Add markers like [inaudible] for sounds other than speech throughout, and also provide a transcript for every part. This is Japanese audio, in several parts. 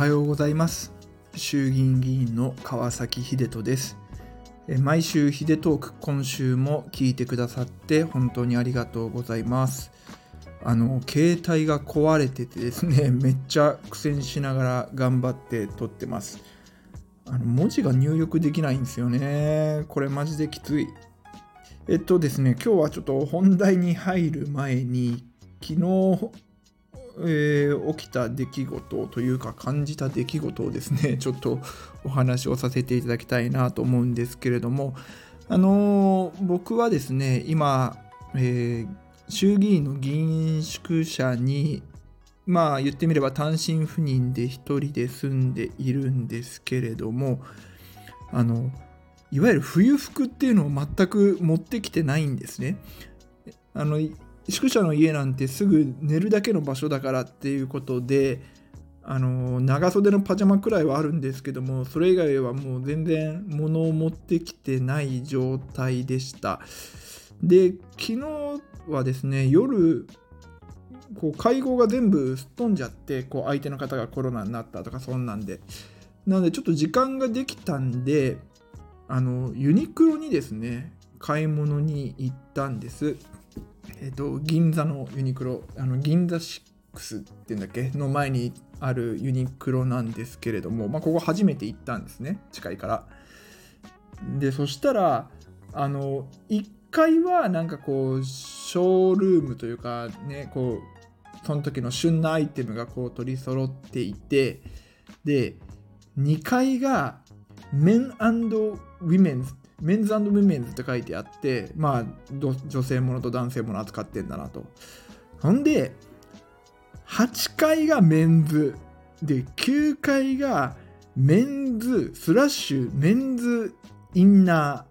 はようございます。衆議院議員の川崎秀人です。毎週秀トーク今週も聞いてくださって本当にありがとうございます。あの携帯が壊れててですね [laughs] めっちゃ苦戦しながら頑張って撮ってます。あの文字が入力できないんですよね。これマジできつい。えっとですね今日はちょっと本題に入る前に昨日えー、起きた出来事というか感じた出来事をですね [laughs] ちょっとお話をさせていただきたいなと思うんですけれどもあのー、僕はですね今、えー、衆議院の議員宿舎にまあ言ってみれば単身赴任で1人で住んでいるんですけれどもあのいわゆる冬服っていうのを全く持ってきてないんですね。あの宿舎の家なんてすぐ寝るだけの場所だからっていうことであの長袖のパジャマくらいはあるんですけどもそれ以外はもう全然物を持ってきてない状態でした。で昨日はですね夜こう会合が全部すっ飛んじゃってこう相手の方がコロナになったとかそんなんで。なのでちょっと時間ができたんであのユニクロにですね買い物に行ったんです。えっ、と、銀座のユニクロ、あの銀座6っていうんだっけ？の前にあるユニクロなんですけれども、まあ、ここ初めて行ったんですね、近いから。で、そしたら、あの、1階はなんかこう、ショールームというか、ね、こう、その時の旬なアイテムがこう取り揃っていて、で、2階がメンウィメンズメンズウィメンズって書いてあって、まあ、女性ものと男性もの扱ってんだなと。ほんで、8階がメンズ、で、9階がメンズスラッシュメンズインナ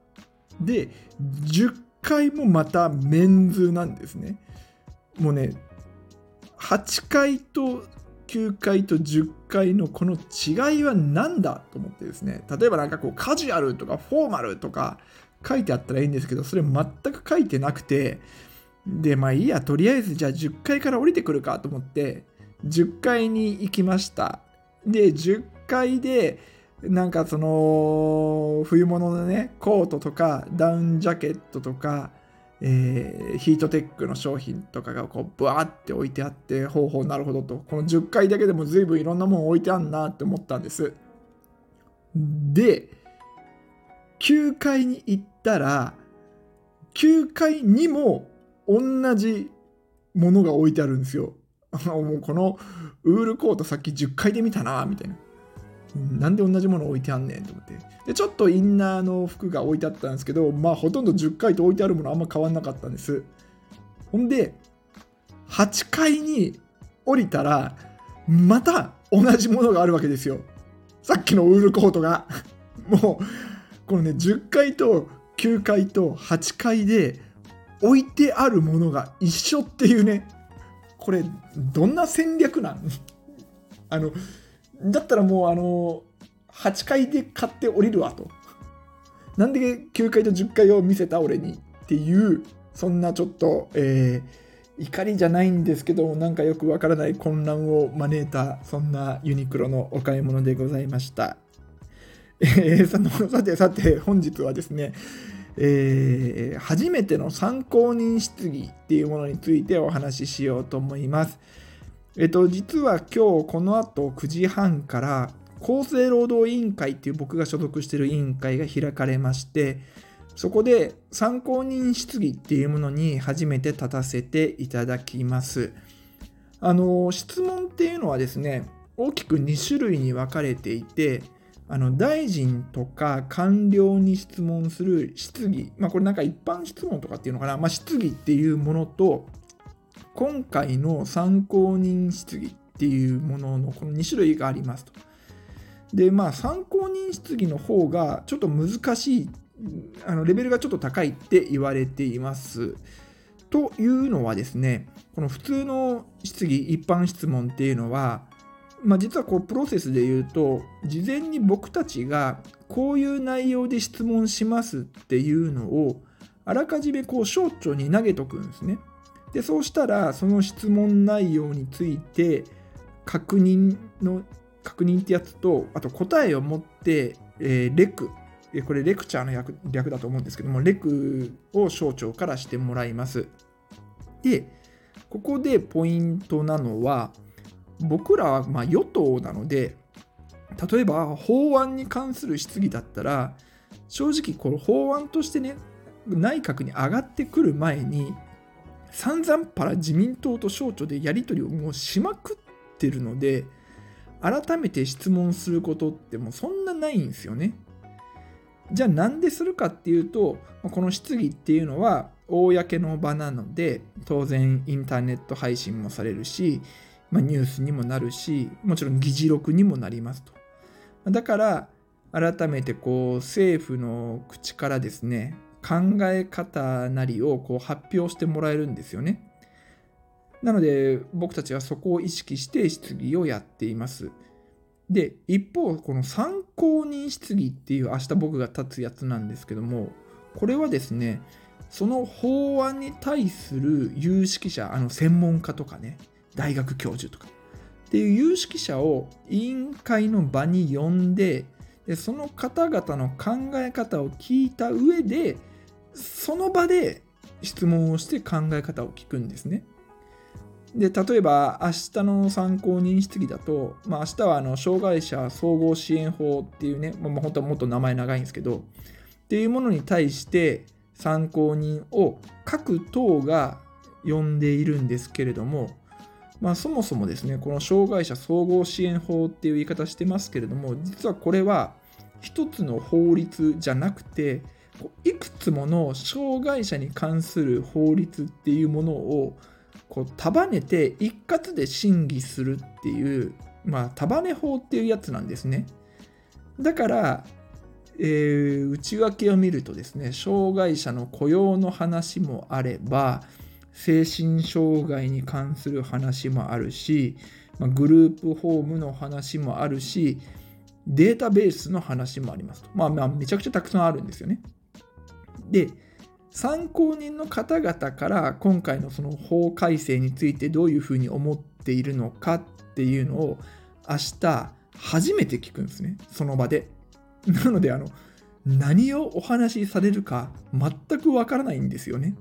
ーで、10階もまたメンズなんですね。もうね、8階と9階と10階のこの違いは何だと思ってですね。例えばなんかこうカジュアルとかフォーマルとか書いてあったらいいんですけどそれ全く書いてなくてでまあいいやとりあえずじゃあ10階から降りてくるかと思って10階に行きました。で10階でなんかその冬物のねコートとかダウンジャケットとかえー、ヒートテックの商品とかがこうブワーって置いてあってほうほうなるほどとこの10階だけでも随分いろんなもん置いてあんなって思ったんです。で9階に行ったら9階にも同じものが置いてあるんですよ。[laughs] もうこのウールコートさっき10階で見たなみたいな。なんで同じもの置いてあんねんと思って。で、ちょっとインナーの服が置いてあったんですけど、まあほとんど10回と置いてあるものあんま変わんなかったんです。ほんで、8階に降りたら、また同じものがあるわけですよ。さっきのウールコートが。[laughs] もう、このね、10階と9階と8階で置いてあるものが一緒っていうね、これ、どんな戦略なん？[laughs] あの、だったらもうあの8階で買って降りるわと。なんで9階と10階を見せた俺にっていうそんなちょっと、えー、怒りじゃないんですけどなんかよくわからない混乱を招いたそんなユニクロのお買い物でございました。[laughs] えー、ささてさて本日はですね、えー、初めての参考人質疑っていうものについてお話ししようと思います。えっと、実は今日この後9時半から厚生労働委員会っていう僕が所属している委員会が開かれましてそこで参考人質疑っていうものに初めて立たせていただきます。あの質問っていうのはですね大きく2種類に分かれていてあの大臣とか官僚に質問する質疑、まあ、これなんか一般質問とかっていうのかな、まあ、質疑っていうものと今回の参考人質疑っていうもののこの2種類がありますと。でまあ参考人質疑の方がちょっと難しいあのレベルがちょっと高いって言われています。というのはですねこの普通の質疑一般質問っていうのは、まあ、実はこうプロセスで言うと事前に僕たちがこういう内容で質問しますっていうのをあらかじめこう省庁に投げとくんですね。でそうしたらその質問内容について確認の確認ってやつと、あと答えを持って、えー、レク、これレクチャーの略だと思うんですけども、レクを省庁からしてもらいます。で、ここでポイントなのは、僕らはま与党なので、例えば法案に関する質疑だったら、正直この法案としてね、内閣に上がってくる前に、散々パラ自民党と省庁でやり取りをもうしまくってるので、改めて質問することってもうそんなないんですよね。じゃあなんでするかっていうと、この質疑っていうのは公の場なので、当然インターネット配信もされるし、まあ、ニュースにもなるし、もちろん議事録にもなりますと。だから、改めてこう政府の口からですね、考え方なりをこう発表してもらえるんですよね。なので僕たちはそこを意識して質疑をやっています。で、一方、この参考人質疑っていう明日僕が立つやつなんですけども、これはですね、その法案に対する有識者、あの専門家とかね、大学教授とかっていう有識者を委員会の場に呼んで、でその方々の考え方を聞いた上で、その場で質問をして考え方を聞くんですね。で例えば明日の参考人質疑だと、まあ、明日はあの障害者総合支援法っていうね、まあ、本当はもっと名前長いんですけどっていうものに対して参考人を各党が呼んでいるんですけれども、まあ、そもそもですねこの障害者総合支援法っていう言い方してますけれども実はこれは一つの法律じゃなくていくつもの障害者に関する法律っていうものをこう束ねて一括で審議するっていう、まあ、束ね法っていうやつなんですね。だから、えー、内訳を見るとですね、障害者の雇用の話もあれば、精神障害に関する話もあるし、まあ、グループホームの話もあるし、データベースの話もありますと。まあ、まあ、めちゃくちゃたくさんあるんですよね。で、参考人の方々から今回のその法改正についてどういうふうに思っているのかっていうのを明日初めて聞くんですね。その場で。[laughs] なのであの何をお話しされるか全くわからないんですよね。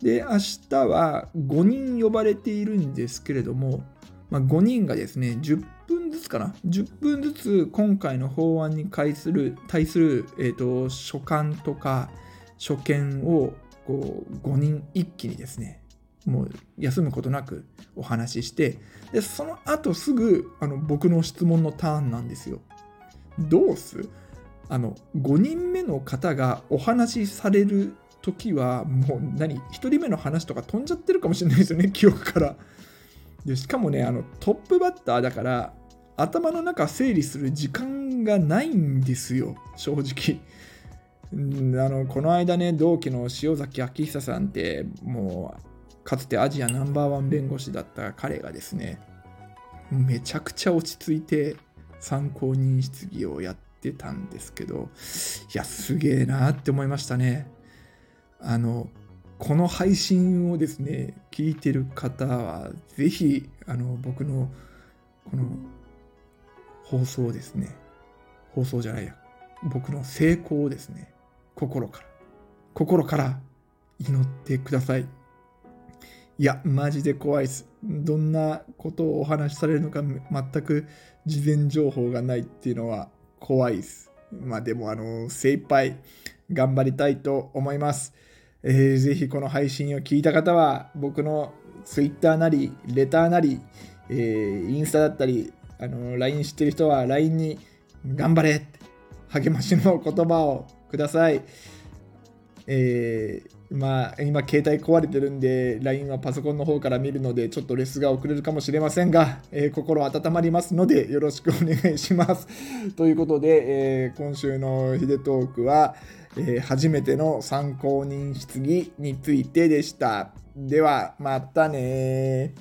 で明日は5人呼ばれているんですけれども、まあ、5人がですね10分ずつかな10分ずつ今回の法案に対する対する、えーと書簡とか初見をこう5人一気にですねもう休むことなくお話ししてでその後すぐあの僕の質問のターンなんですよ。どうす？あの5人目の方がお話しされる時はもう何？1人目の話とか飛んじゃってるかもしれないですよね記憶から。でしかもねあのトップバッターだから頭の中整理する時間がないんですよ正直。あのこの間ね同期の塩崎昭久さんってもうかつてアジアナンバーワン弁護士だった彼がですねめちゃくちゃ落ち着いて参考人質疑をやってたんですけどいやすげえなって思いましたねあのこの配信をですね聞いてる方はぜひあの僕のこの放送ですね放送じゃないや僕の成功をですね心から、心から祈ってください。いや、マジで怖いです。どんなことをお話しされるのか全く事前情報がないっていうのは怖いです。まあでも、あの、精一杯頑張りたいと思います。えー、ぜひこの配信を聞いた方は、僕の Twitter なり、レターなり、えー、インスタだったり、あの、LINE 知ってる人は LINE に頑張れって励ましの言葉をください。えー、まあ、今、携帯壊れてるんで、LINE はパソコンの方から見るので、ちょっとレスが遅れるかもしれませんが、えー、心温まりますので、よろしくお願いします。[laughs] ということで、えー、今週のヒデトークは、え初めての参考人質疑についてでした。では、またね